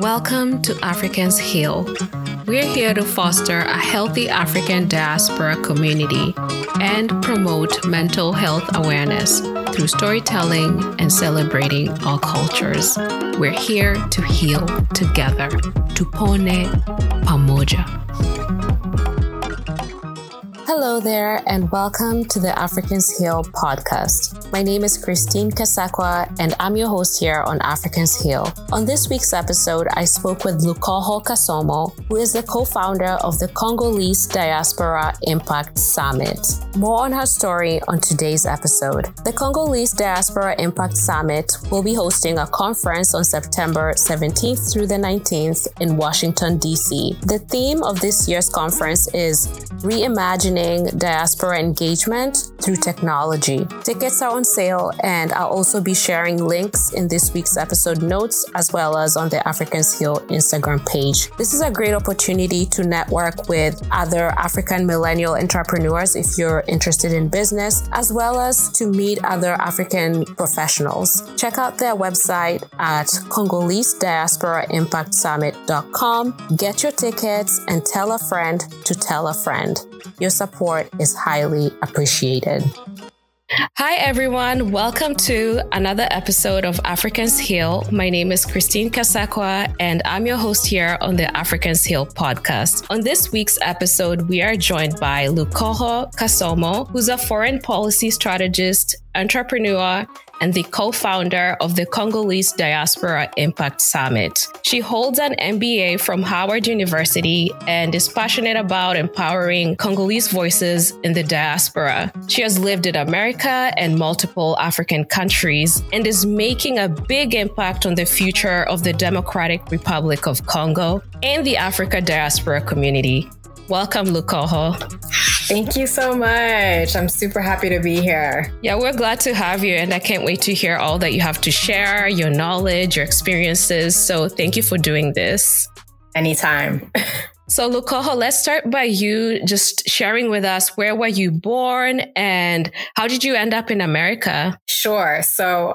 Welcome to Africans Heal. We're here to foster a healthy African diaspora community and promote mental health awareness through storytelling and celebrating all cultures. We're here to heal together. Tupone pamoja. Hello there, and welcome to the Africans Heal podcast. My name is Christine Kasakwa, and I'm your host here on Africans Heal. On this week's episode, I spoke with Lukoho Kasomo, who is the co founder of the Congolese Diaspora Impact Summit. More on her story on today's episode. The Congolese Diaspora Impact Summit will be hosting a conference on September 17th through the 19th in Washington, D.C. The theme of this year's conference is Reimagining diaspora engagement through technology. Tickets are on sale, and I'll also be sharing links in this week's episode notes as well as on the Africans Heal Instagram page. This is a great opportunity to network with other African millennial entrepreneurs if you're interested in business, as well as to meet other African professionals. Check out their website at CongoleseDiasporaImpactSummit.com. Get your tickets and tell a friend to tell a friend. Your support is highly appreciated. Hi, everyone. Welcome to another episode of Africans Heal. My name is Christine Kasakwa, and I'm your host here on the Africans Heal podcast. On this week's episode, we are joined by Lukoho Kasomo, who's a foreign policy strategist, entrepreneur, and the co founder of the Congolese Diaspora Impact Summit. She holds an MBA from Howard University and is passionate about empowering Congolese voices in the diaspora. She has lived in America and multiple African countries and is making a big impact on the future of the Democratic Republic of Congo and the Africa diaspora community. Welcome, Lukoho. Thank you so much. I'm super happy to be here. Yeah, we're glad to have you, and I can't wait to hear all that you have to share your knowledge, your experiences. So, thank you for doing this. Anytime. So, Lukoho, let's start by you just sharing with us where were you born and how did you end up in America? Sure. So,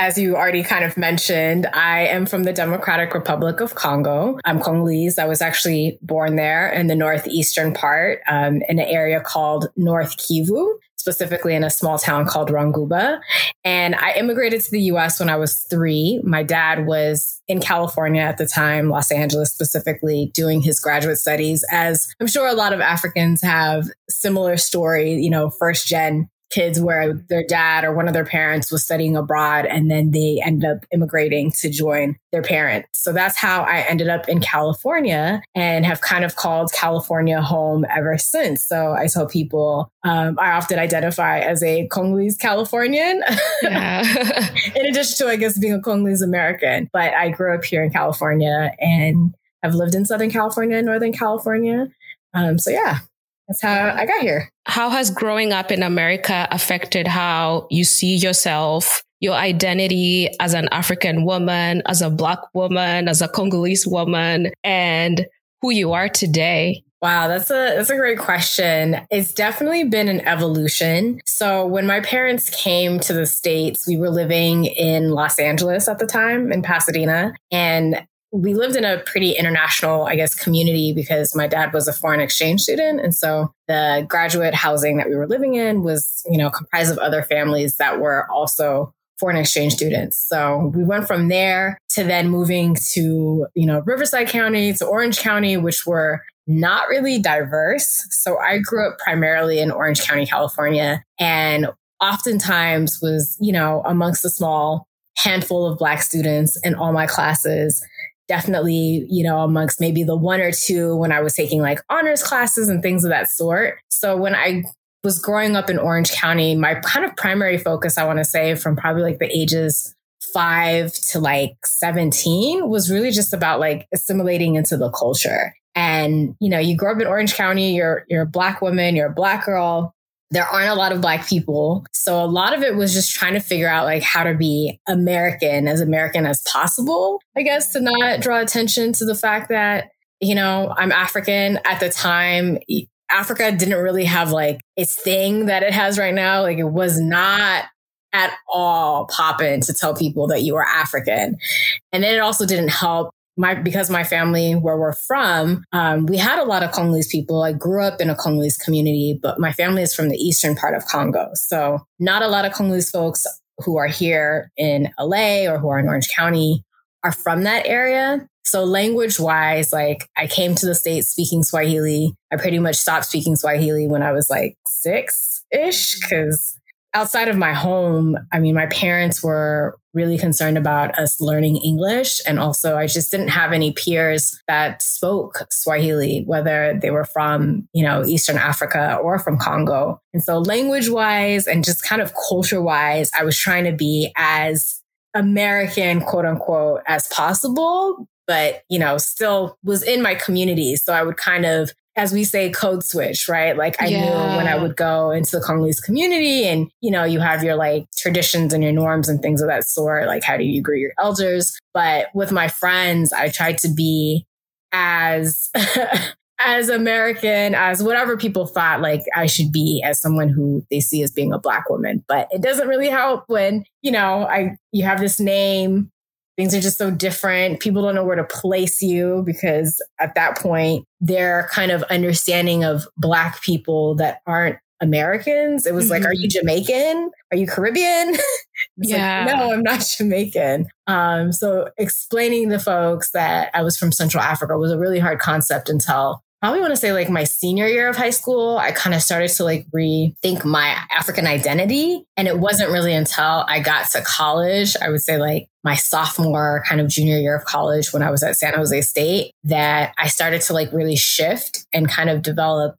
as you already kind of mentioned, I am from the Democratic Republic of Congo. I'm Congolese. I was actually born there in the northeastern part, um, in an area called North Kivu, specifically in a small town called Ranguba. And I immigrated to the US when I was three. My dad was in California at the time, Los Angeles specifically, doing his graduate studies, as I'm sure a lot of Africans have similar story, you know, first gen kids where their dad or one of their parents was studying abroad and then they ended up immigrating to join their parents. So that's how I ended up in California and have kind of called California home ever since. So I tell people um, I often identify as a Congolese Californian, yeah. in addition to, I guess, being a Congolese American. But I grew up here in California and have lived in Southern California and Northern California. Um, so yeah, that's how I got here. How has growing up in America affected how you see yourself, your identity as an African woman, as a Black woman, as a Congolese woman, and who you are today? Wow, that's a that's a great question. It's definitely been an evolution. So when my parents came to the states, we were living in Los Angeles at the time in Pasadena, and we lived in a pretty international, I guess, community because my dad was a foreign exchange student. And so the graduate housing that we were living in was, you know, comprised of other families that were also foreign exchange students. So we went from there to then moving to, you know, Riverside County to Orange County, which were not really diverse. So I grew up primarily in Orange County, California, and oftentimes was, you know, amongst a small handful of Black students in all my classes definitely, you know, amongst maybe the one or two when I was taking like honors classes and things of that sort. So when I was growing up in Orange County, my kind of primary focus, I want to say, from probably like the ages five to like 17 was really just about like assimilating into the culture. And, you know, you grow up in Orange County, you're, you're a black woman, you're a black girl, there aren't a lot of black people. So a lot of it was just trying to figure out like how to be American, as American as possible, I guess, to not draw attention to the fact that, you know, I'm African at the time. Africa didn't really have like its thing that it has right now. Like it was not at all popping to tell people that you were African. And then it also didn't help my because my family where we're from, um, we had a lot of Congolese people. I grew up in a Congolese community, but my family is from the eastern part of Congo, so not a lot of Congolese folks who are here in LA or who are in Orange County are from that area. So language wise, like I came to the States speaking Swahili. I pretty much stopped speaking Swahili when I was like six ish because outside of my home, I mean, my parents were really concerned about us learning English. And also, I just didn't have any peers that spoke Swahili, whether they were from, you know, Eastern Africa or from Congo. And so, language wise and just kind of culture wise, I was trying to be as American, quote unquote, as possible, but, you know, still was in my community. So I would kind of as we say, code switch, right? Like I yeah. knew when I would go into the Congolese community and, you know, you have your like traditions and your norms and things of that sort. Like, how do you greet your elders? But with my friends, I tried to be as, as American as whatever people thought like I should be as someone who they see as being a black woman. But it doesn't really help when, you know, I, you have this name things are just so different. People don't know where to place you because at that point, their kind of understanding of Black people that aren't Americans, it was mm-hmm. like, are you mm-hmm. Jamaican? Are you Caribbean? yeah. Like, no, I'm not Jamaican. Um, so explaining to folks that I was from Central Africa was a really hard concept until probably want to say like my senior year of high school, I kind of started to like rethink my African identity. And it wasn't really until I got to college, I would say like my sophomore kind of junior year of college when I was at San Jose State that I started to like really shift and kind of develop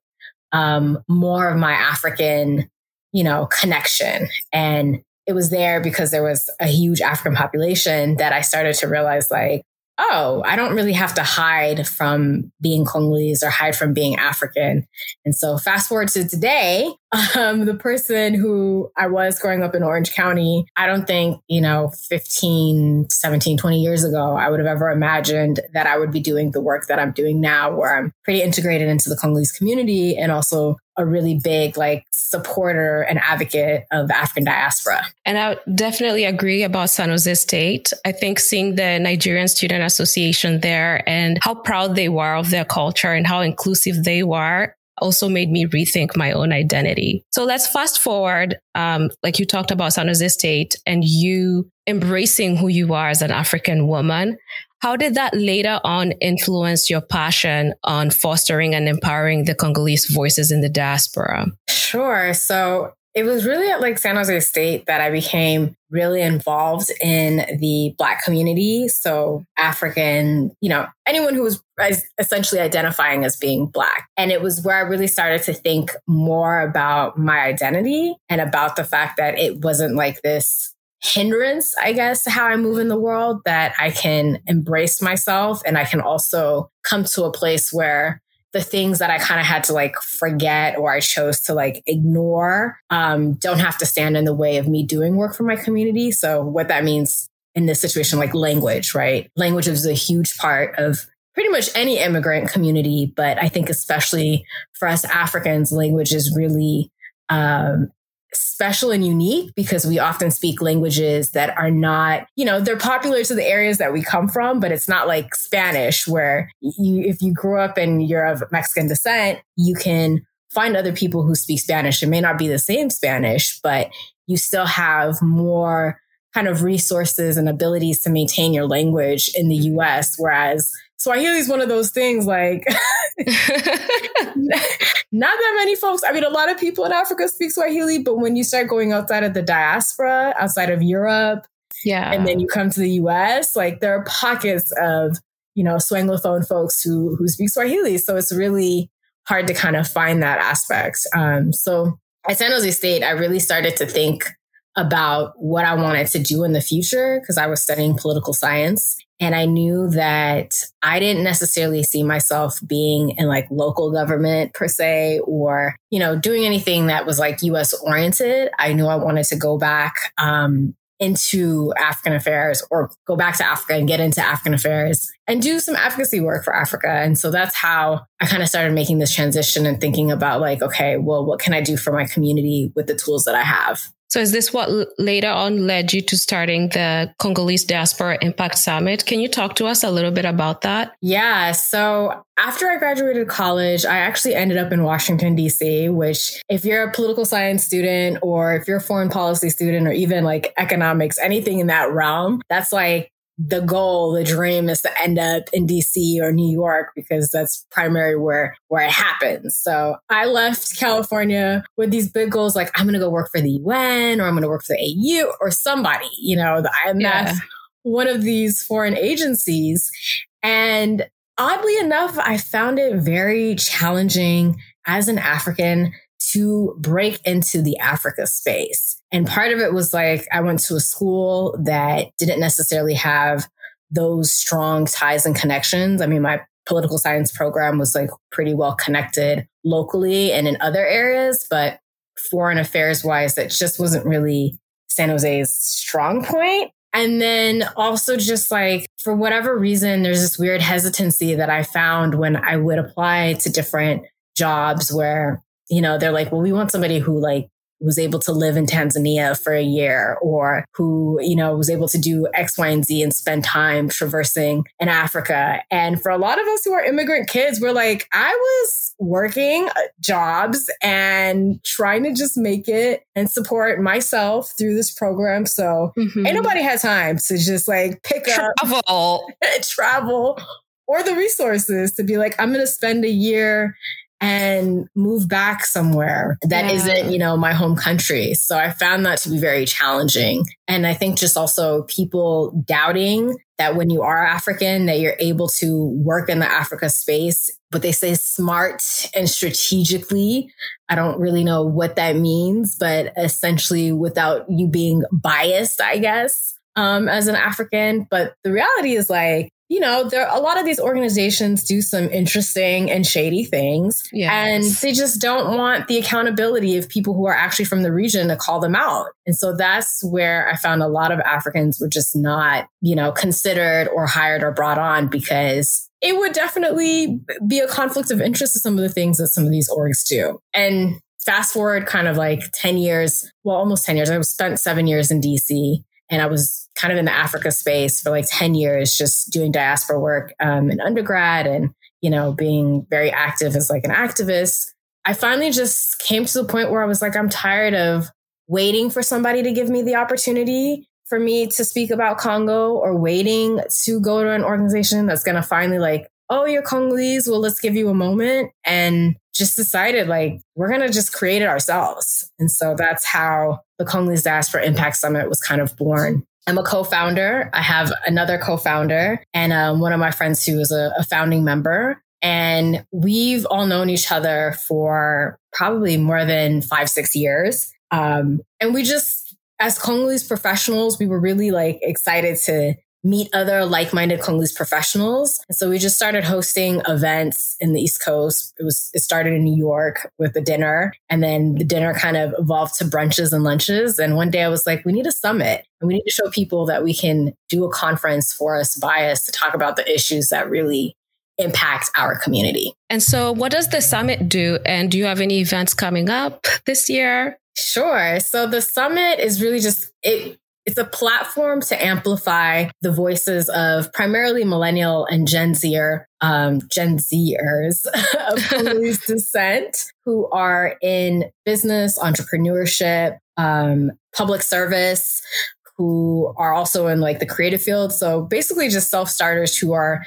um, more of my African, you know, connection. And it was there because there was a huge African population that I started to realize like, oh, I don't really have to hide from being Congolese or hide from being African. And so fast forward to today, um, the person who I was growing up in Orange County, I don't think, you know, 15, 17, 20 years ago, I would have ever imagined that I would be doing the work that I'm doing now, where I'm pretty integrated into the Congolese community and also a really big like supporter and advocate of African diaspora. And I definitely agree about San Jose State. I think seeing the Nigerian Student Association there and how proud they were of their culture and how inclusive they were also made me rethink my own identity. So let's fast forward. Um, like you talked about San Jose State and you embracing who you are as an African woman. How did that later on influence your passion on fostering and empowering the Congolese voices in the diaspora? Sure. So it was really at like San Jose State that I became really involved in the Black community. So African, you know, anyone who was essentially identifying as being Black. And it was where I really started to think more about my identity and about the fact that it wasn't like this hindrance, I guess, to how I move in the world, that I can embrace myself and I can also come to a place where the things that I kind of had to like forget or I chose to like ignore um, don't have to stand in the way of me doing work for my community. So, what that means in this situation, like language, right? Language is a huge part of pretty much any immigrant community, but I think especially for us Africans, language is really um, special and unique because we often speak languages that are not, you know, they're popular to the areas that we come from, but it's not like Spanish where you, if you grew up and you're of Mexican descent, you can find other people who speak Spanish. It may not be the same Spanish, but you still have more kind of resources and abilities to maintain your language in the US. Whereas Swahili is one of those things like not that many folks. I mean, a lot of people in Africa speak Swahili, but when you start going outside of the diaspora, outside of Europe, yeah, and then you come to the US, like there are pockets of you know Swanglophone folks who who speak Swahili. So it's really hard to kind of find that aspect. Um, so at San Jose State, I really started to think about what I wanted to do in the future because I was studying political science. And I knew that I didn't necessarily see myself being in like local government per se, or, you know, doing anything that was like US oriented. I knew I wanted to go back, um, into African affairs or go back to Africa and get into African affairs and do some advocacy work for Africa. And so that's how I kind of started making this transition and thinking about like, okay, well, what can I do for my community with the tools that I have? So is this what later on led you to starting the Congolese Diaspora Impact Summit? Can you talk to us a little bit about that? Yeah. So after I graduated college, I actually ended up in Washington, D.C., which, if you're a political science student or if you're a foreign policy student or even like economics, anything in that realm, that's like the goal, the dream is to end up in DC or New York because that's primarily where where it happens. So I left California with these big goals like I'm going to go work for the UN or I'm going to work for the AU or somebody, you know, the IMF, yeah. one of these foreign agencies. And oddly enough, I found it very challenging as an African to break into the Africa space. And part of it was like I went to a school that didn't necessarily have those strong ties and connections. I mean, my political science program was like pretty well connected locally and in other areas, but foreign affairs wise, that just wasn't really San Jose's strong point. And then also just like for whatever reason, there's this weird hesitancy that I found when I would apply to different jobs where you know, they're like, well, we want somebody who like was able to live in Tanzania for a year or who, you know, was able to do X, Y, and Z and spend time traversing in Africa. And for a lot of us who are immigrant kids, we're like, I was working uh, jobs and trying to just make it and support myself through this program. So mm-hmm. ain't nobody had time to just like pick travel. up travel or the resources to be like, I'm going to spend a year and move back somewhere that yeah. not you know, my home country. So I found that to be very challenging. And I think just also people doubting that when you are African, that you're able to work in the Africa space, but they say smart and strategically. I don't really know what that means, but essentially without you being biased, I guess, um, as an African. But the reality is like, you know, there a lot of these organizations do some interesting and shady things. Yes. And they just don't want the accountability of people who are actually from the region to call them out. And so that's where I found a lot of Africans were just not, you know, considered or hired or brought on because it would definitely be a conflict of interest to some of the things that some of these orgs do. And fast forward kind of like 10 years, well, almost 10 years. I spent seven years in DC and I was kind of in the Africa space for like 10 years, just doing diaspora work um, in undergrad and, you know, being very active as like an activist. I finally just came to the point where I was like, I'm tired of waiting for somebody to give me the opportunity for me to speak about Congo or waiting to go to an organization that's going to finally like, oh, you're Congolese. Well, let's give you a moment. And just decided like, we're going to just create it ourselves. And so that's how the Congolese Diaspora Impact Summit was kind of born. I'm a co-founder. I have another co-founder and um, one of my friends who is a, a founding member. And we've all known each other for probably more than five, six years. Um, and we just, as Congolese professionals, we were really like excited to meet other like-minded Congolese professionals. And so we just started hosting events in the East Coast. It was it started in New York with a dinner and then the dinner kind of evolved to brunches and lunches. And one day I was like, we need a summit and we need to show people that we can do a conference for us by us to talk about the issues that really impact our community. And so what does the summit do? And do you have any events coming up this year? Sure. So the summit is really just it it's a platform to amplify the voices of primarily millennial and Gen Zer, um, Gen Zers of Congolese descent who are in business, entrepreneurship, um, public service, who are also in like the creative field. So basically just self-starters who are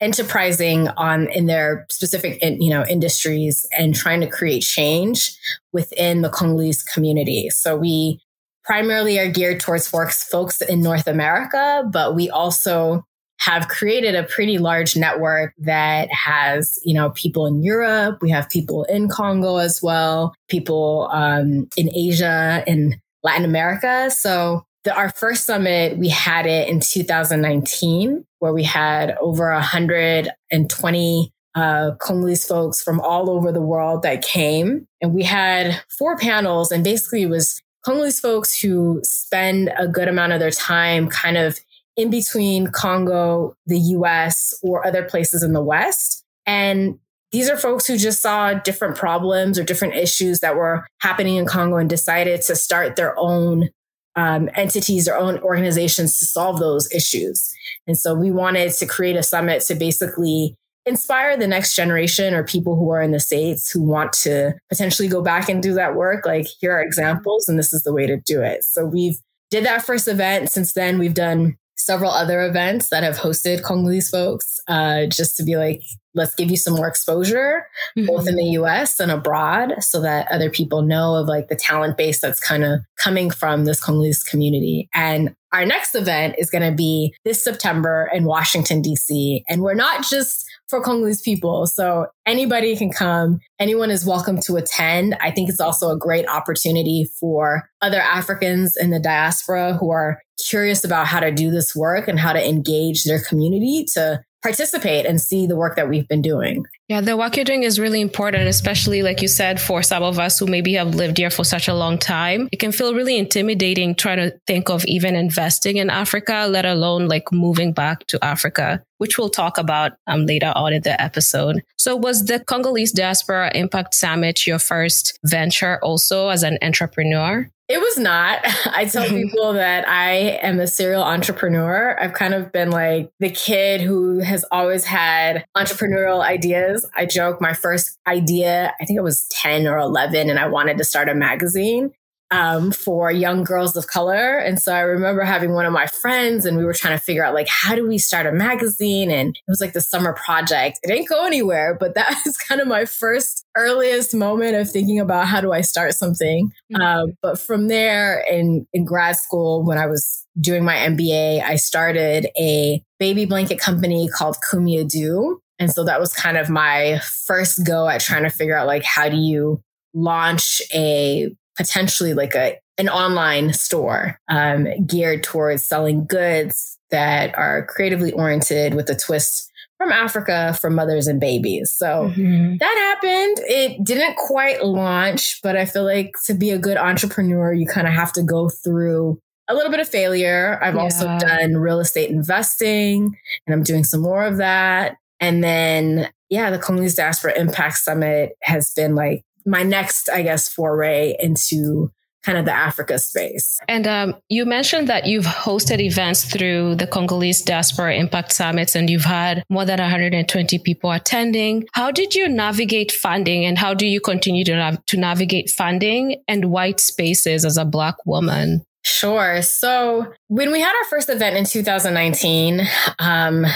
enterprising on in their specific you know industries and trying to create change within the Congolese community. So we primarily are geared towards folks, folks in North America, but we also have created a pretty large network that has, you know, people in Europe. We have people in Congo as well, people um, in Asia, in Latin America. So the, our first summit, we had it in 2019, where we had over 120 uh, Congolese folks from all over the world that came. And we had four panels, and basically it was Congolese folks who spend a good amount of their time kind of in between Congo, the US, or other places in the West. And these are folks who just saw different problems or different issues that were happening in Congo and decided to start their own um, entities, their own organizations to solve those issues. And so we wanted to create a summit to basically inspire the next generation or people who are in the States who want to potentially go back and do that work. Like, here are examples, and this is the way to do it. So we've did that first event. Since then, we've done several other events that have hosted Congolese folks, uh, just to be like, let's give you some more exposure, mm-hmm. both in the US and abroad, so that other people know of like the talent base that's kind of coming from this Congolese community. And our next event is going to be this September in Washington, DC. And we're not just for Congolese people. So anybody can come. Anyone is welcome to attend. I think it's also a great opportunity for other Africans in the diaspora who are curious about how to do this work and how to engage their community to participate and see the work that we've been doing. Yeah, the work you're doing is really important, especially like you said, for some of us who maybe have lived here for such a long time. It can feel really intimidating trying to think of even investing in Africa, let alone like moving back to Africa, which we'll talk about um, later on in the episode. So was the Congolese Diaspora Impact Summit your first venture also as an entrepreneur? It was not. I tell people that I am a serial entrepreneur. I've kind of been like the kid who has always had entrepreneurial ideas. I joke my first idea, I think it was 10 or 11, and I wanted to start a magazine um, for young girls of color. And so I remember having one of my friends and we were trying to figure out like, how do we start a magazine? And it was like the summer project. It didn't go anywhere, but that was kind of my first earliest moment of thinking about how do I start something. Mm-hmm. Um, but from there in, in grad school, when I was doing my MBA, I started a baby blanket company called Kumia Do. And so that was kind of my first go at trying to figure out like, how do you launch a potentially like a an online store um, geared towards selling goods that are creatively oriented with a twist from Africa for mothers and babies. So mm-hmm. that happened. It didn't quite launch, but I feel like to be a good entrepreneur, you kind of have to go through a little bit of failure. I've yeah. also done real estate investing and I'm doing some more of that. And then, yeah, the Congolese Diaspora Impact Summit has been like my next, I guess, foray into kind of the Africa space. And um, you mentioned that you've hosted events through the Congolese Diaspora Impact Summits and you've had more than 120 people attending. How did you navigate funding and how do you continue to, nav- to navigate funding and white spaces as a Black woman? Sure. So when we had our first event in 2019, um,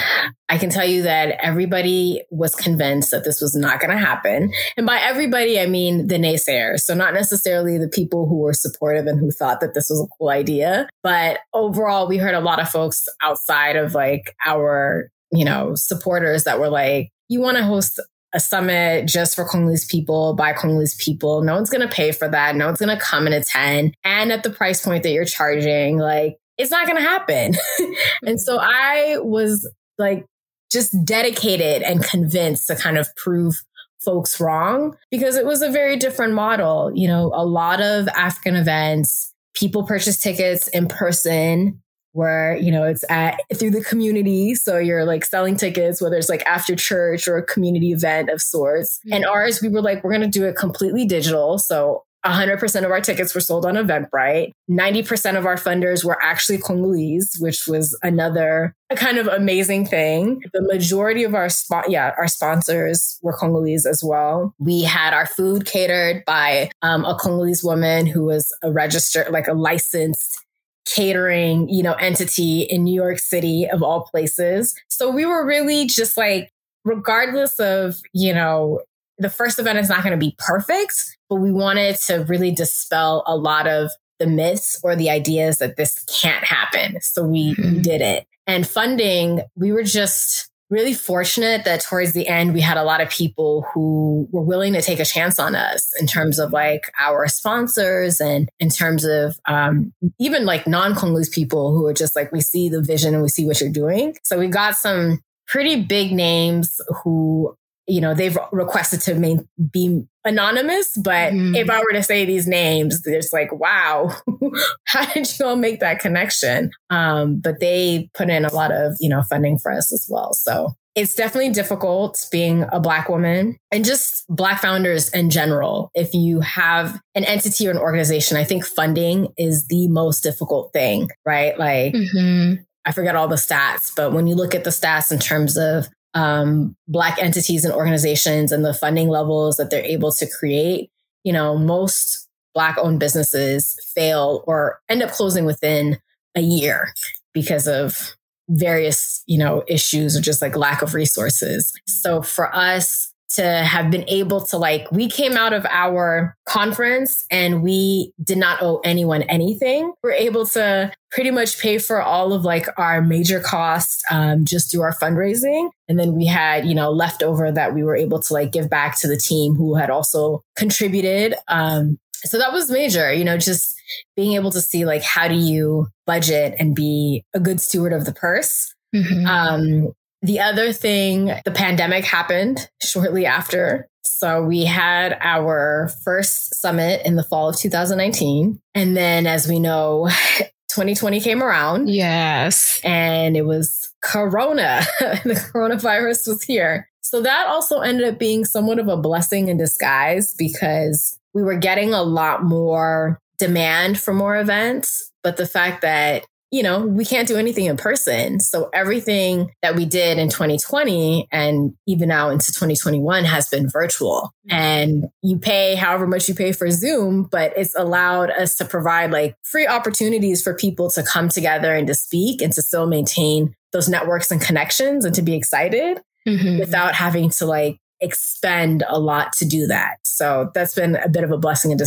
I can tell you that everybody was convinced that this was not going to happen. And by everybody, I mean the naysayers. So not necessarily the people who were supportive and who thought that this was a cool idea, but overall, we heard a lot of folks outside of like our, you know, supporters that were like, you want to host a summit just for Congolese people by Congolese people. No one's going to pay for that. No one's going to come and attend. And at the price point that you're charging, like it's not going to happen. and so I was like just dedicated and convinced to kind of prove folks wrong because it was a very different model. You know, a lot of African events, people purchase tickets in person where you know it's at through the community so you're like selling tickets whether it's like after church or a community event of sorts mm-hmm. and ours we were like we're going to do it completely digital so 100% of our tickets were sold on Eventbrite. 90% of our funders were actually Congolese, which was another kind of amazing thing. The majority of our spot, yeah, our sponsors were Congolese as well. We had our food catered by um, a Congolese woman who was a registered, like a licensed catering, you know, entity in New York City of all places. So we were really just like, regardless of, you know, the first event is not going to be perfect, but we wanted to really dispel a lot of the myths or the ideas that this can't happen. So we, mm-hmm. we did it. And funding, we were just really fortunate that towards the end we had a lot of people who were willing to take a chance on us in terms of like our sponsors and in terms of um, even like non-congolese people who are just like we see the vision and we see what you're doing. So we got some pretty big names who you know they've requested to main, be anonymous, but mm. if I were to say these names, it's like, wow, how did you all make that connection? Um, but they put in a lot of, you know, funding for us as well. So it's definitely difficult being a black woman and just black founders in general. If you have an entity or an organization, I think funding is the most difficult thing, right? Like, mm-hmm. I forget all the stats, but when you look at the stats in terms of um, black entities and organizations and the funding levels that they're able to create, you know, most black owned businesses fail or end up closing within a year because of various, you know, issues or just like lack of resources. So for us to have been able to like, we came out of our conference and we did not owe anyone anything. We're able to pretty much pay for all of like our major costs um, just through our fundraising. And then we had, you know, leftover that we were able to like give back to the team who had also contributed. Um, so that was major, you know, just being able to see like how do you budget and be a good steward of the purse. Mm-hmm. Um, the other thing, the pandemic happened shortly after. So we had our first summit in the fall of 2019. And then, as we know, 2020 came around. Yes. And it was Corona. the coronavirus was here. So that also ended up being somewhat of a blessing in disguise because we were getting a lot more demand for more events. But the fact that, you know, we can't do anything in person. So everything that we did in 2020 and even now into 2021 has been virtual. And you pay however much you pay for Zoom, but it's allowed us to provide like free opportunities for people to come together and to speak and to still maintain those networks and connections and to be excited. Mm-hmm. without having to like expend a lot to do that. So that's been a bit of a blessing in,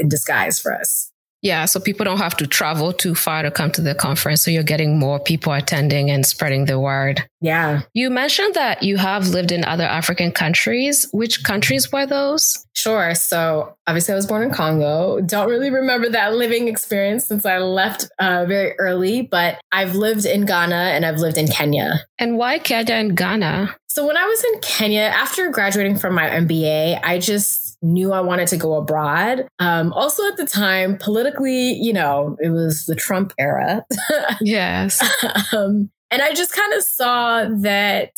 in disguise for us. Yeah, so people don't have to travel too far to come to the conference. So you're getting more people attending and spreading the word. Yeah. You mentioned that you have lived in other African countries. Which countries were those? Sure. So obviously, I was born in Congo. Don't really remember that living experience since I left uh, very early, but I've lived in Ghana and I've lived in Kenya. And why Kenya and Ghana? So when I was in Kenya, after graduating from my MBA, I just knew I wanted to go abroad. Um, also at the time, politically, you know, it was the Trump era. yes. um, and I just kind of saw that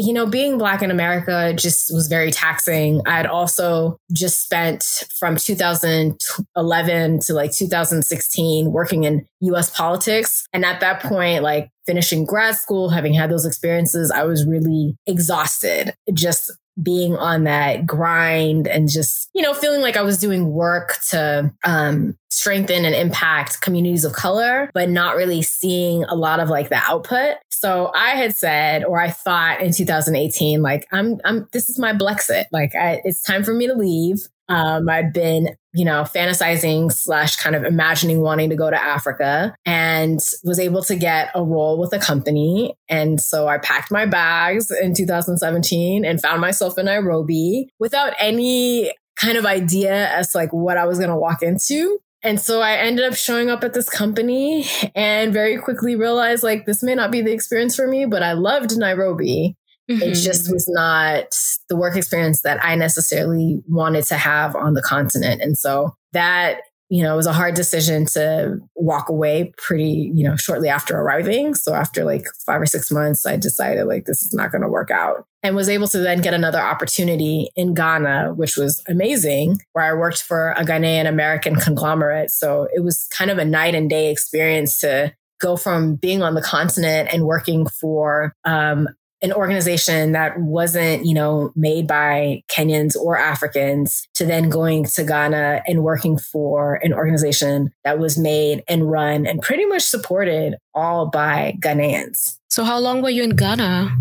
you know, being Black in America just was very taxing. I had also just spent from 2011 to like 2016 working in US politics. And at that point, like finishing grad school, having had those experiences, I was really exhausted just being on that grind and just, you know, feeling like I was doing work to um, strengthen and impact communities of color, but not really seeing a lot of like the output. So I had said, or I thought in 2018, like, I'm, I'm, this is my Blexit. Like, I, it's time for me to leave. Um, I'd been, you know, fantasizing slash kind of imagining wanting to go to Africa and was able to get a role with a company. And so I packed my bags in 2017 and found myself in Nairobi without any kind of idea as to like what I was going to walk into. And so I ended up showing up at this company and very quickly realized like this may not be the experience for me, but I loved Nairobi. Mm-hmm. It just was not the work experience that I necessarily wanted to have on the continent. And so that, you know, it was a hard decision to walk away pretty, you know, shortly after arriving. So after like five or six months, I decided like this is not going to work out and was able to then get another opportunity in Ghana, which was amazing, where I worked for a Ghanaian American conglomerate. So it was kind of a night and day experience to go from being on the continent and working for um, an organization that wasn't, you know, made by Kenyans or Africans to then going to Ghana and working for an organization that was made and run and pretty much supported all by Ghanaians. So how long were you in Ghana?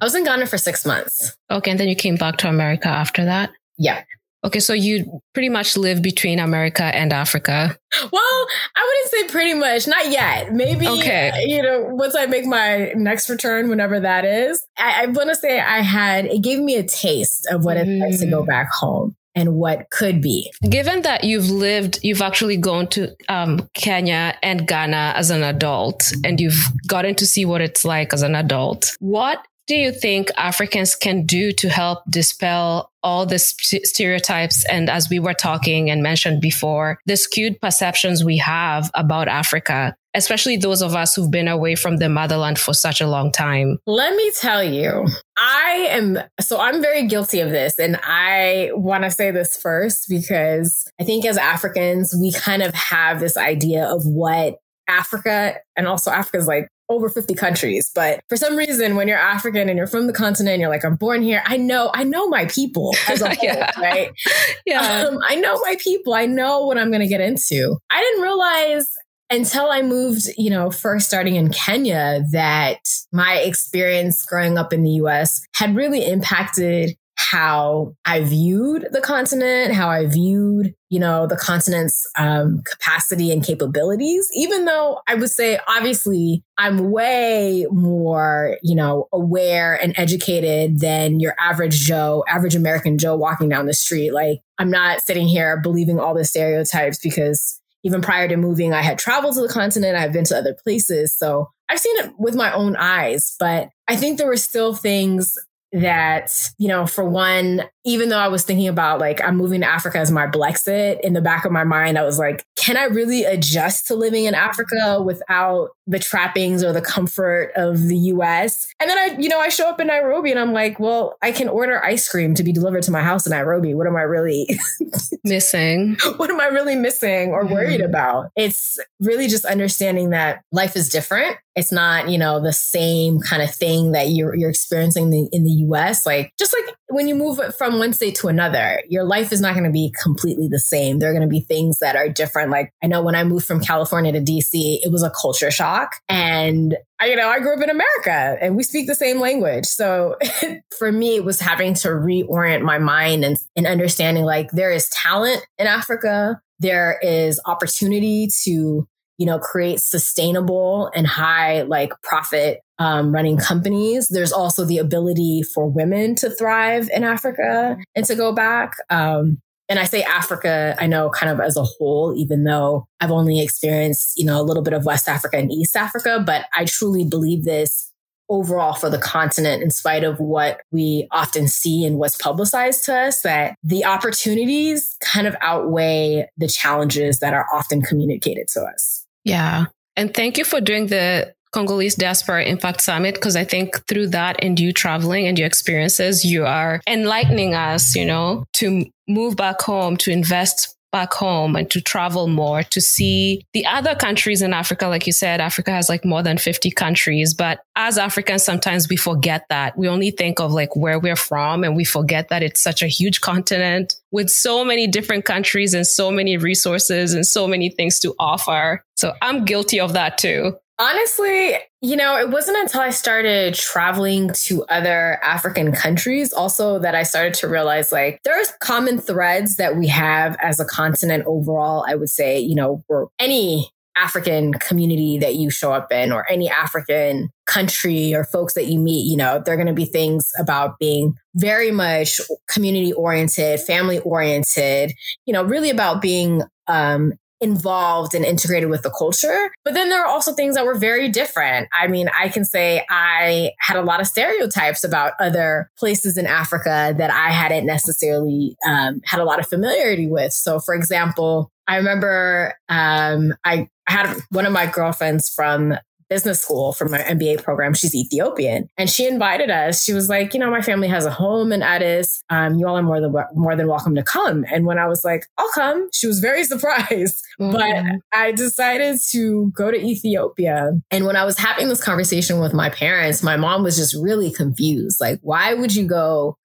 I was in Ghana for six months. Okay. And then you came back to America after that? Yeah. Okay, so you pretty much live between America and Africa. Well, I wouldn't say pretty much, not yet. Maybe, okay. you know, once I make my next return, whenever that is, I, I want to say I had, it gave me a taste of what mm. it's like to go mm. back home and what could be. Given that you've lived, you've actually gone to um, Kenya and Ghana as an adult, and you've gotten to see what it's like as an adult, what do you think Africans can do to help dispel all the stereotypes and as we were talking and mentioned before, the skewed perceptions we have about Africa, especially those of us who've been away from the motherland for such a long time? Let me tell you, I am so I'm very guilty of this and I want to say this first because I think as Africans, we kind of have this idea of what Africa and also Africa's like over 50 countries. But for some reason, when you're African and you're from the continent, you're like, I'm born here. I know, I know my people as a whole, yeah. right? Yeah. Um, I know my people. I know what I'm going to get into. I didn't realize until I moved, you know, first starting in Kenya that my experience growing up in the US had really impacted how I viewed the continent, how I viewed, you know, the continent's um, capacity and capabilities, even though I would say, obviously, I'm way more, you know, aware and educated than your average Joe, average American Joe walking down the street. Like, I'm not sitting here believing all the stereotypes because even prior to moving, I had traveled to the continent, I've been to other places. So I've seen it with my own eyes, but I think there were still things that, you know, for one, even though I was thinking about like, I'm moving to Africa as my Blexit in the back of my mind, I was like, can I really adjust to living in Africa without the trappings or the comfort of the US? And then I, you know, I show up in Nairobi and I'm like, well, I can order ice cream to be delivered to my house in Nairobi. What am I really missing? what am I really missing or worried mm. about? It's really just understanding that life is different. It's not, you know, the same kind of thing that you're, you're experiencing the, in the US. Like, just like when you move from one state to another, your life is not going to be completely the same. There are going to be things that are different. Like I know when I moved from California to DC, it was a culture shock. And I, you know, I grew up in America and we speak the same language. So for me, it was having to reorient my mind and, and understanding like there is talent in Africa. There is opportunity to you know, create sustainable and high like profit um, running companies. There's also the ability for women to thrive in Africa and to go back. Um, and I say Africa, I know kind of as a whole, even though I've only experienced, you know, a little bit of West Africa and East Africa, but I truly believe this overall for the continent, in spite of what we often see and what's publicized to us, that the opportunities kind of outweigh the challenges that are often communicated to us. Yeah. And thank you for doing the Congolese Diaspora Impact Summit because I think through that and you traveling and your experiences, you are enlightening us, you know, to move back home, to invest back home and to travel more to see the other countries in Africa. Like you said, Africa has like more than 50 countries. But as Africans, sometimes we forget that. We only think of like where we're from and we forget that it's such a huge continent with so many different countries and so many resources and so many things to offer. So I'm guilty of that too. Honestly, you know, it wasn't until I started traveling to other African countries also that I started to realize like there's common threads that we have as a continent overall. I would say, you know, for any African community that you show up in or any African country or folks that you meet, you know, they're going to be things about being very much community oriented, family oriented, you know, really about being um, involved and integrated with the culture. But then there are also things that were very different. I mean, I can say I had a lot of stereotypes about other places in Africa that I hadn't necessarily um, had a lot of familiarity with. So, for example, I remember um, I had one of my girlfriends from business school for my MBA program. She's Ethiopian, and she invited us. She was like, you know, my family has a home in Addis. Um, you all are more than more than welcome to come. And when I was like, I'll come, she was very surprised. Mm-hmm. But I decided to go to Ethiopia. And when I was having this conversation with my parents, my mom was just really confused. Like, why would you go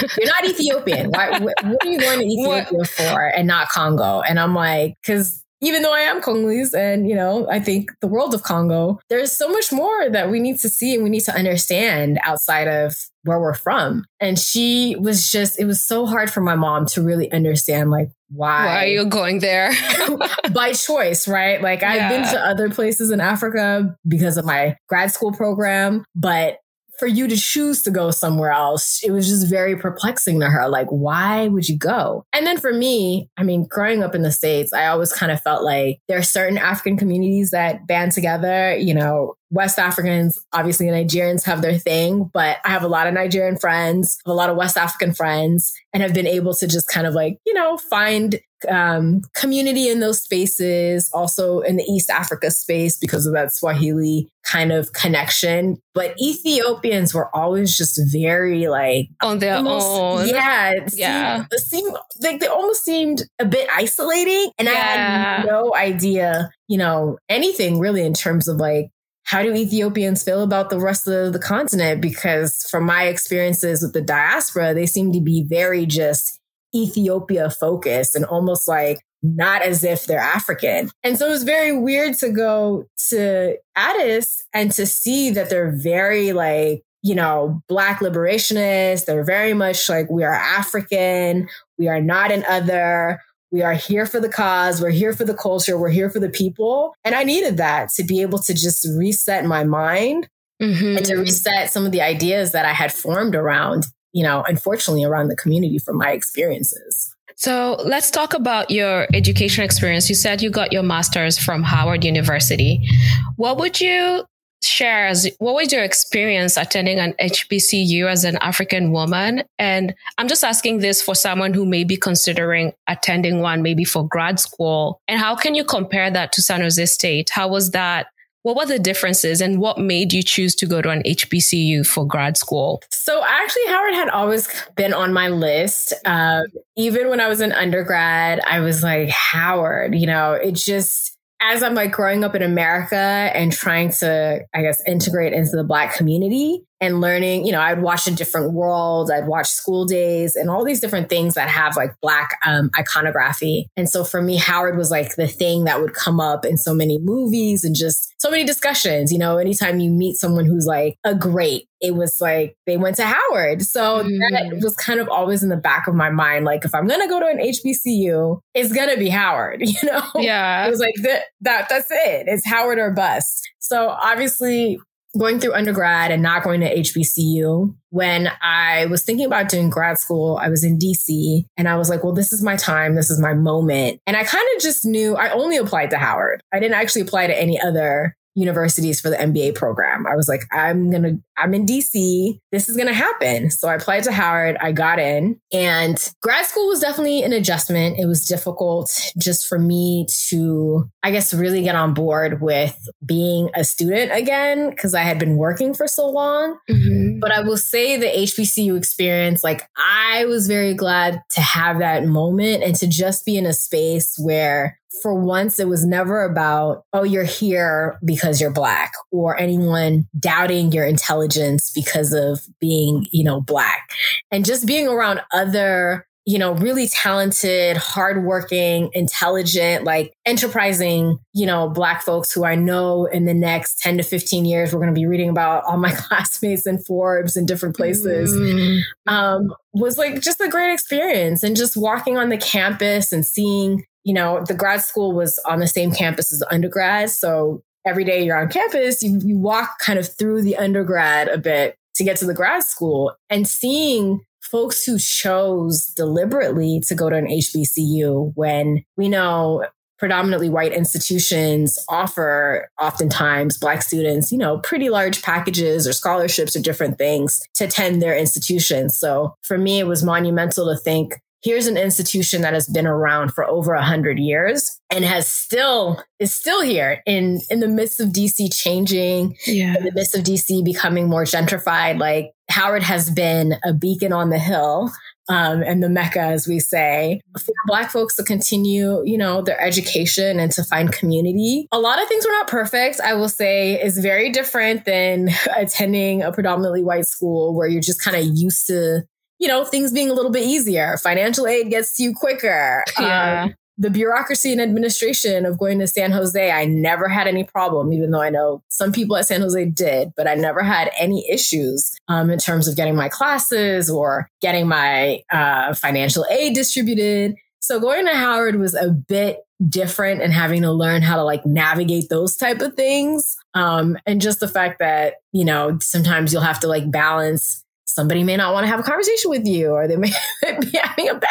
you're not Ethiopian. Why, what are you going to Ethiopia for and not Congo? And I'm like, because even though I am Congolese and, you know, I think the world of Congo, there's so much more that we need to see and we need to understand outside of where we're from. And she was just, it was so hard for my mom to really understand, like, why, why are you going there by choice, right? Like, I've been to other places in Africa because of my grad school program, but for you to choose to go somewhere else, it was just very perplexing to her. Like, why would you go? And then for me, I mean, growing up in the States, I always kind of felt like there are certain African communities that band together, you know, West Africans, obviously Nigerians have their thing, but I have a lot of Nigerian friends, a lot of West African friends, and have been able to just kind of like, you know, find um, community in those spaces, also in the East Africa space because of that Swahili kind of connection. But Ethiopians were always just very like on their almost, own. Yeah. It yeah. Seemed, it seemed like they almost seemed a bit isolating. And yeah. I had no idea, you know, anything really in terms of like how do Ethiopians feel about the rest of the continent? Because from my experiences with the diaspora, they seem to be very just Ethiopia focused and almost like not as if they're African. And so it was very weird to go to Addis and to see that they're very like, you know, Black liberationists. They're very much like, we are African. We are not an other. We are here for the cause. We're here for the culture. We're here for the people. And I needed that to be able to just reset my mind mm-hmm. and to reset some of the ideas that I had formed around, you know, unfortunately around the community from my experiences. So let's talk about your education experience. You said you got your master's from Howard University. What would you share as what was your experience attending an HBCU as an African woman? And I'm just asking this for someone who may be considering attending one, maybe for grad school. And how can you compare that to San Jose State? How was that? What were the differences and what made you choose to go to an HBCU for grad school? So actually, Howard had always been on my list. Um, even when I was an undergrad, I was like, Howard, you know, it just, as I'm like growing up in America and trying to, I guess, integrate into the Black community, and learning, you know, I'd watch a different world, I'd watch School Daze and all these different things that have like black um, iconography. And so for me, Howard was like the thing that would come up in so many movies and just so many discussions. You know, anytime you meet someone who's like a great, it was like they went to Howard. So mm. that was kind of always in the back of my mind. Like if I'm going to go to an HBCU, it's going to be Howard, you know? Yeah. It was like that, that, that's it. It's Howard or bust. So obviously going through undergrad and not going to HBCU, when I was thinking about doing grad school, I was in DC and I was like, well, this is my time. This is my moment. And I kind of just knew I only applied to Howard. I didn't actually apply to any other universities for the MBA program. I was like, I'm going to, I'm in DC. This is going to happen. So I applied to Howard. I got in and grad school was definitely an adjustment. It was difficult just for me to, I guess, really get on board with being a student again because I had been working for so long. Mm-hmm. But I will say the HBCU experience, like I was very glad to have that moment and to just be in a space where for once, it was never about, oh, you're here because you're black or anyone doubting your intelligence because of being, you know, black and just being around other you know, really talented, hardworking, intelligent, like enterprising, you know, black folks who I know in the next 10 to 15 years, we're going to be reading about all my classmates in Forbes and different places, mm. um, was like just a great experience. And just walking on the campus and seeing you know, the grad school was on the same campus as the undergrad. So every day you're on campus, you, you walk kind of through the undergrad a bit to get to the grad school and seeing folks who chose deliberately to go to an HBCU when we know predominantly white institutions offer oftentimes black students, you know, pretty large packages or scholarships or different things to attend their institutions. So for me, it was monumental to think here's an institution that has been around for over a hundred years and has still is still here in in the midst of DC changing, yeah. in the midst of DC becoming more gentrified. Like Howard has been a beacon on the hill. Um, and the Mecca, as we say, for Black folks to continue, you know, their education and to find community. A lot of things were not perfect, I will say, is very different than attending a predominantly white school where you're just kind of used to you know, things being a little bit easier. Financial aid gets to you quicker. Yeah. Um, the bureaucracy and administration of going to San Jose, I never had any problem, even though I know some people at San Jose did, but I never had any issues um, in terms of getting my classes or getting my uh, financial aid distributed. So going to Howard was a bit different and having to learn how to like navigate those type of things. Um, and just the fact that, you know, sometimes you'll have to like balance somebody may not want to have a conversation with you or they may be having a bad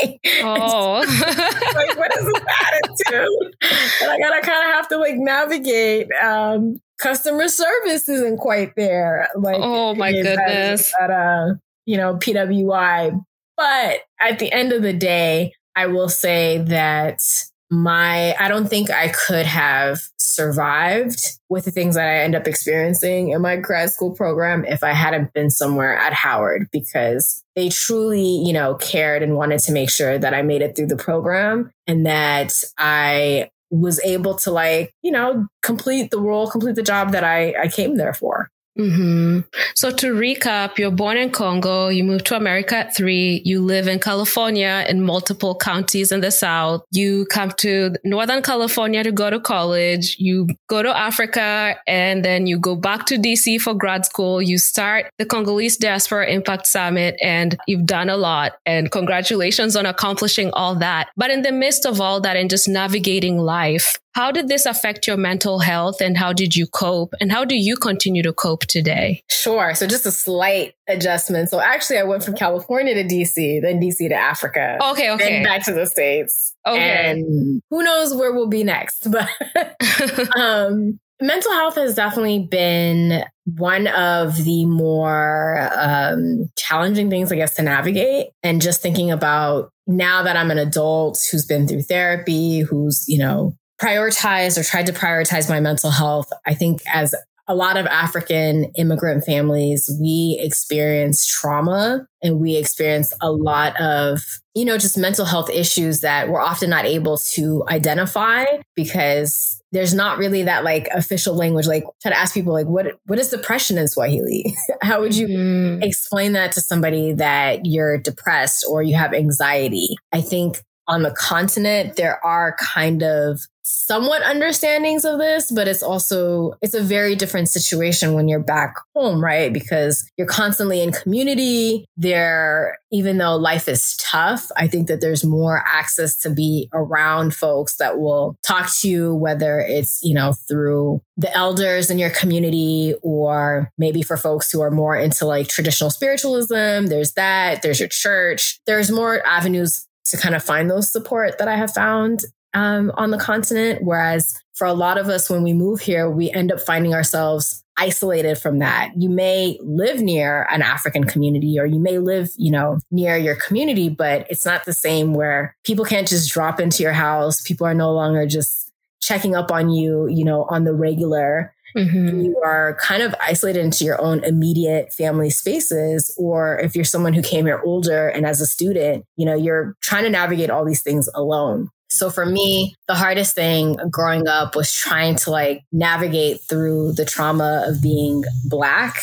day. Oh. like, what is this attitude? And I gotta kind of have to like navigate. Um, customer service isn't quite there. Like, oh my goodness. At, at uh, you know, PWI. But at the end of the day, I will say that my I don't think I could have survived with the things that I end up experiencing in my grad school program if I hadn't been somewhere at Howard because they truly, you know, cared and wanted to make sure that I made it through the program and that I was able to like, you know, complete the role, complete the job that I, I came there for. Mm-hmm. So to recap, you're born in Congo, you moved to America at three, you live in California in multiple counties in the South. You come to Northern California to go to college, you go to Africa, and then you go back to DC for grad school. You start the Congolese Diaspora Impact Summit, and you've done a lot. And congratulations on accomplishing all that. But in the midst of all that and just navigating life, how did this affect your mental health and how did you cope? And how do you continue to cope today? Sure. So just a slight adjustment. So actually I went from California to DC, then DC to Africa. Okay, okay. Then back to the States. Okay. And who knows where we'll be next. But um mental health has definitely been one of the more um, challenging things, I guess, to navigate. And just thinking about now that I'm an adult who's been through therapy, who's, you know, prioritized or tried to prioritize my mental health. I think as a lot of African immigrant families, we experience trauma and we experience a lot of, you know, just mental health issues that we're often not able to identify because there's not really that like official language. Like try to ask people like, what, what is depression in Swahili? How would you mm. explain that to somebody that you're depressed or you have anxiety? I think on the continent, there are kind of somewhat understandings of this, but it's also, it's a very different situation when you're back home, right? Because you're constantly in community there, even though life is tough, I think that there's more access to be around folks that will talk to you, whether it's, you know, through the elders in your community or maybe for folks who are more into like traditional spiritualism. There's that. There's your church. There's more avenues to kind of find those support that I have found um, on the continent. Whereas for a lot of us, when we move here, we end up finding ourselves isolated from that. You may live near an African community or you may live, you know, near your community, but it's not the same where people can't just drop into your house. People are no longer just checking up on you, you know, on the regular. Mm-hmm. You are kind of isolated into your own immediate family spaces. Or if you're someone who came here older and as a student, you know, you're trying to navigate all these things alone. So for me, the hardest thing growing up was trying to like navigate through the trauma of being black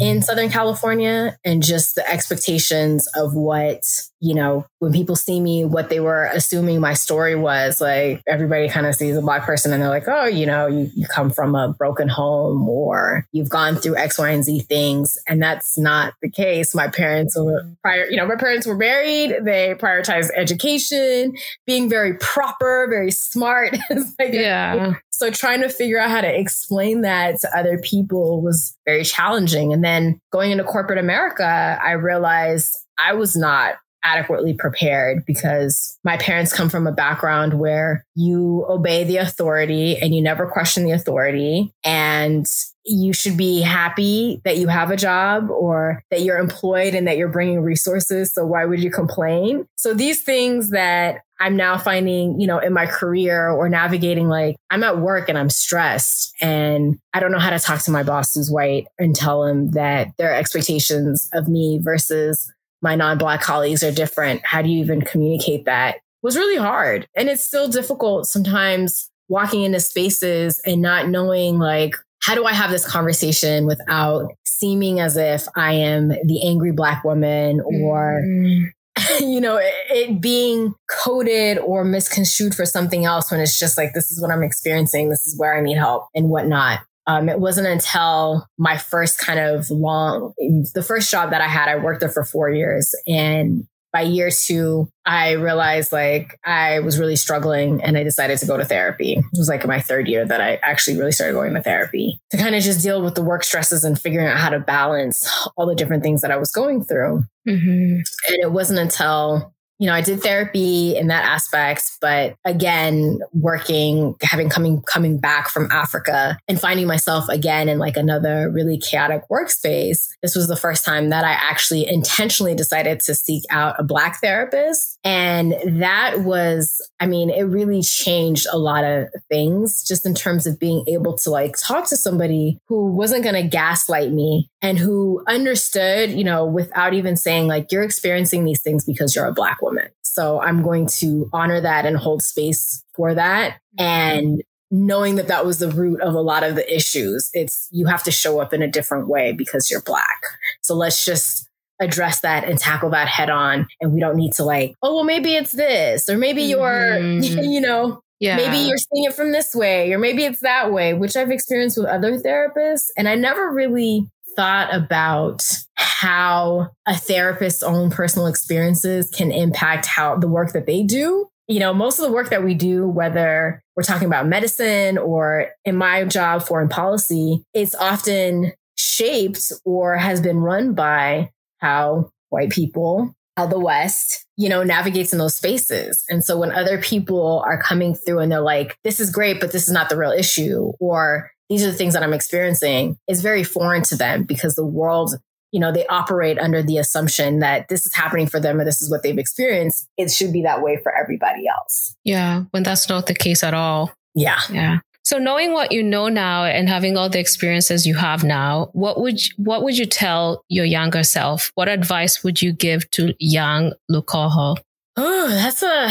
in Southern California and just the expectations of what, you know, when people see me, what they were assuming my story was. Like everybody kind of sees a black person and they're like, oh, you know, you, you come from a broken home or you've gone through X, Y, and Z things. And that's not the case. My parents were prior, you know, my parents were married. They prioritized education, being very proper, very smart. like, yeah. So trying to figure out how to explain that to other people was very challenging. And then going into corporate America, I realized I was not adequately prepared because my parents come from a background where you obey the authority and you never question the authority. And you should be happy that you have a job or that you're employed and that you're bringing resources. So why would you complain? So these things that I'm now finding, you know, in my career or navigating like I'm at work and I'm stressed and I don't know how to talk to my boss who's white and tell him that their expectations of me versus my non-black colleagues are different. How do you even communicate that? was really hard. And it's still difficult sometimes walking into spaces and not knowing like how do I have this conversation without seeming as if I am the angry black woman or mm. you know, it, it, being coded or misconstrued for something else when it's just like, this is what I'm experiencing. This is where I need help and whatnot. Um, it wasn't until my first kind of long, the first job that I had, I worked there for four years and by year two, I realized like I was really struggling and I decided to go to therapy. It was like my third year that I actually really started going to therapy to kind of just deal with the work stresses and figuring out how to balance all the different things that I was going through. Mm-hmm. And it wasn't until you know, I did therapy in that aspect, but again, working, having coming coming back from Africa and finding myself again in like another really chaotic workspace. This was the first time that I actually intentionally decided to seek out a black therapist. And that was, I mean, it really changed a lot of things just in terms of being able to like talk to somebody who wasn't going to gaslight me and who understood, you know, without even saying like, you're experiencing these things because you're a black woman. So I'm going to honor that and hold space for that. And knowing that that was the root of a lot of the issues, it's you have to show up in a different way because you're black. So let's just address that and tackle that head on. And we don't need to like, oh, well, maybe it's this, or maybe you're, mm-hmm. you know, yeah. Maybe you're seeing it from this way, or maybe it's that way, which I've experienced with other therapists. And I never really thought about how a therapist's own personal experiences can impact how the work that they do. You know, most of the work that we do, whether we're talking about medicine or in my job, foreign policy, it's often shaped or has been run by how white people, how the West, you know, navigates in those spaces. And so when other people are coming through and they're like, this is great, but this is not the real issue, or these are the things that I'm experiencing is very foreign to them because the world, you know, they operate under the assumption that this is happening for them or this is what they've experienced. It should be that way for everybody else. Yeah, when that's not the case at all. Yeah. Yeah. So knowing what you know now and having all the experiences you have now, what would you, what would you tell your younger self? What advice would you give to young Lukoho? Oh, that's a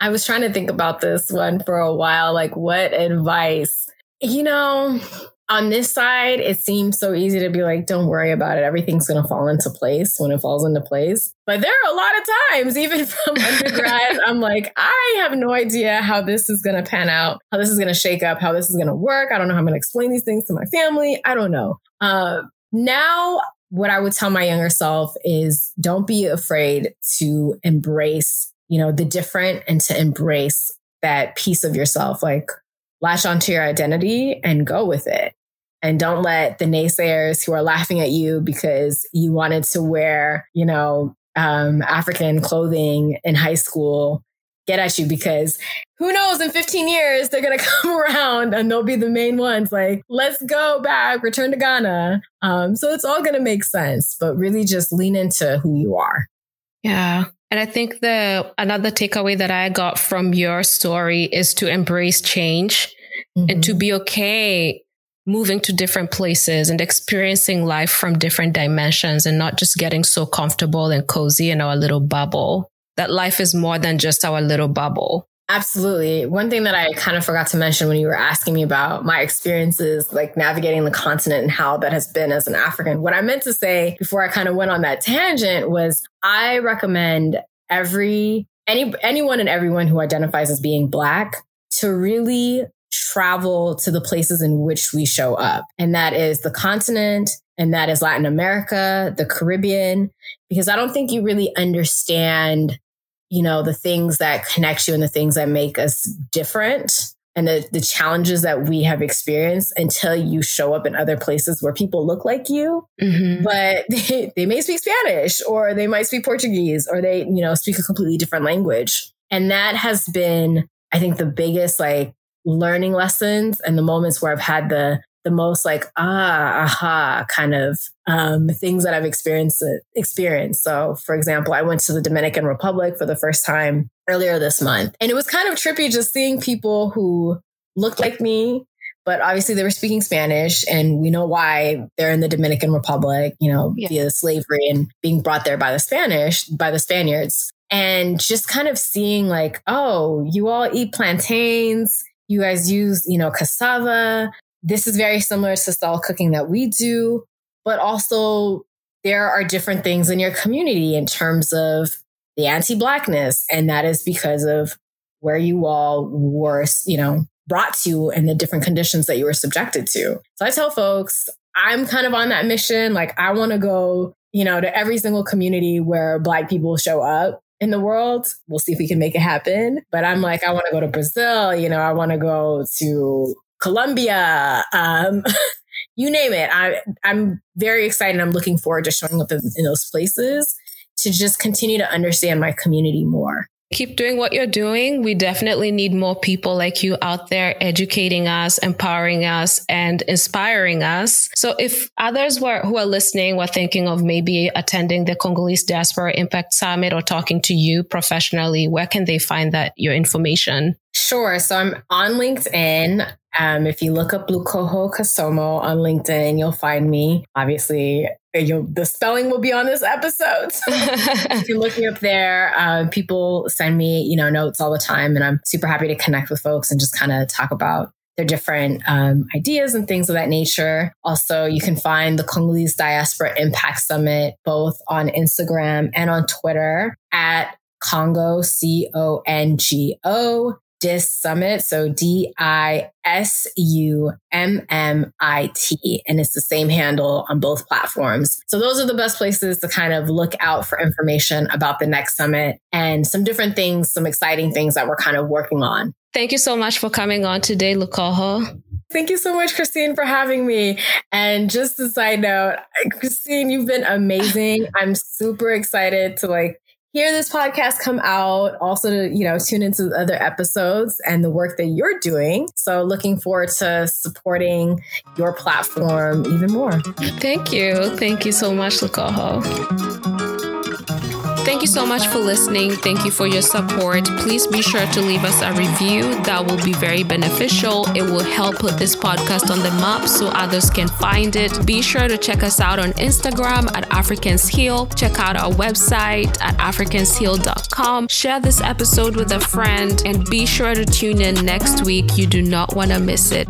I was trying to think about this one for a while like what advice you know, on this side, it seems so easy to be like, don't worry about it. Everything's going to fall into place when it falls into place. But there are a lot of times, even from undergrad, I'm like, I have no idea how this is going to pan out, how this is going to shake up, how this is going to work. I don't know how I'm going to explain these things to my family. I don't know. Uh, now, what I would tell my younger self is don't be afraid to embrace, you know, the different and to embrace that piece of yourself. Like, latch onto your identity and go with it. And don't let the naysayers who are laughing at you because you wanted to wear, you know, um, African clothing in high school get at you because who knows in 15 years they're going to come around and they'll be the main ones like let's go back return to ghana um, so it's all going to make sense but really just lean into who you are yeah and I think the another takeaway that I got from your story is to embrace change mm-hmm. and to mm-hmm. be okay moving to different places and experiencing life from different dimensions and not just getting so comfortable and cozy in our little bubble. That life is more than just our little bubble. Absolutely. One thing that I kind of forgot to mention when you were asking me about my experiences, like navigating the continent and how that has been as an African, what I meant to say before I kind of went on that tangent was I recommend every, any, anyone and everyone who identifies as being Black to really travel to the places in which we show up. And that is the continent, and that is Latin America, the Caribbean, because I don't think you really understand you know, the things that connect you and the things that make us different and the, the challenges that we have experienced until you show up in other places where people look like you, mm-hmm. but they, they may speak Spanish or they might speak Portuguese or they, you know, speak a completely different language. And that has been, I think, the biggest like learning lessons and the moments where I've had the the most like ah aha kind of um, things that I've experienced experienced. So, for example, I went to the Dominican Republic for the first time earlier this month, and it was kind of trippy just seeing people who looked like me. But obviously, they were speaking Spanish, and we know why they're in the Dominican Republic, you know, yeah. via slavery and being brought there by the Spanish, by the Spaniards. And just kind of seeing, like, oh, you all eat plantains, you guys use, you know, cassava this is very similar to style cooking that we do, but also there are different things in your community in terms of the anti-blackness. And that is because of where you all were, you know, brought to and the different conditions that you were subjected to. So I tell folks, I'm kind of on that mission. Like I want to go you know, to every single community where Black people show up in the world. We'll see if we can make it happen. But I'm like, I want to go to Brazil, you know, I want to go to Colombia, um, you name it. I, I'm very excited. I'm looking forward to showing up in, in those places to just continue to understand my community more. Keep doing what you're doing. We definitely need more people like you out there educating us, empowering us, and inspiring us. So if others were, who are listening were thinking of maybe attending the Congolese Diaspora Impact Summit or talking to you professionally, where can they find that your information? Sure. So I'm on LinkedIn. Um, if you look up Lukoho Kasomo on LinkedIn, you'll find me. Obviously, you'll, the spelling will be on this episode. So you look me up there. Um, people send me, you know, notes all the time, and I'm super happy to connect with folks and just kind of talk about their different um, ideas and things of that nature. Also, you can find the Congolese Diaspora Impact Summit both on Instagram and on Twitter at Congo, C O N G O DIS Summit. So D I S U M M I T. And it's the same handle on both platforms. So those are the best places to kind of look out for information about the next summit and some different things, some exciting things that we're kind of working on. Thank you so much for coming on today, Lukoho. Thank you so much, Christine, for having me. And just a side note, Christine, you've been amazing. I'm super excited to like hear this podcast come out, also to, you know, tune into the other episodes and the work that you're doing. So looking forward to supporting your platform even more. Thank you. Thank you so much, Lukoho. Thank you so much for listening. Thank you for your support. Please be sure to leave us a review. That will be very beneficial. It will help put this podcast on the map so others can find it. Be sure to check us out on Instagram at Africans Heal. Check out our website at africansheal.com. Share this episode with a friend and be sure to tune in next week. You do not want to miss it.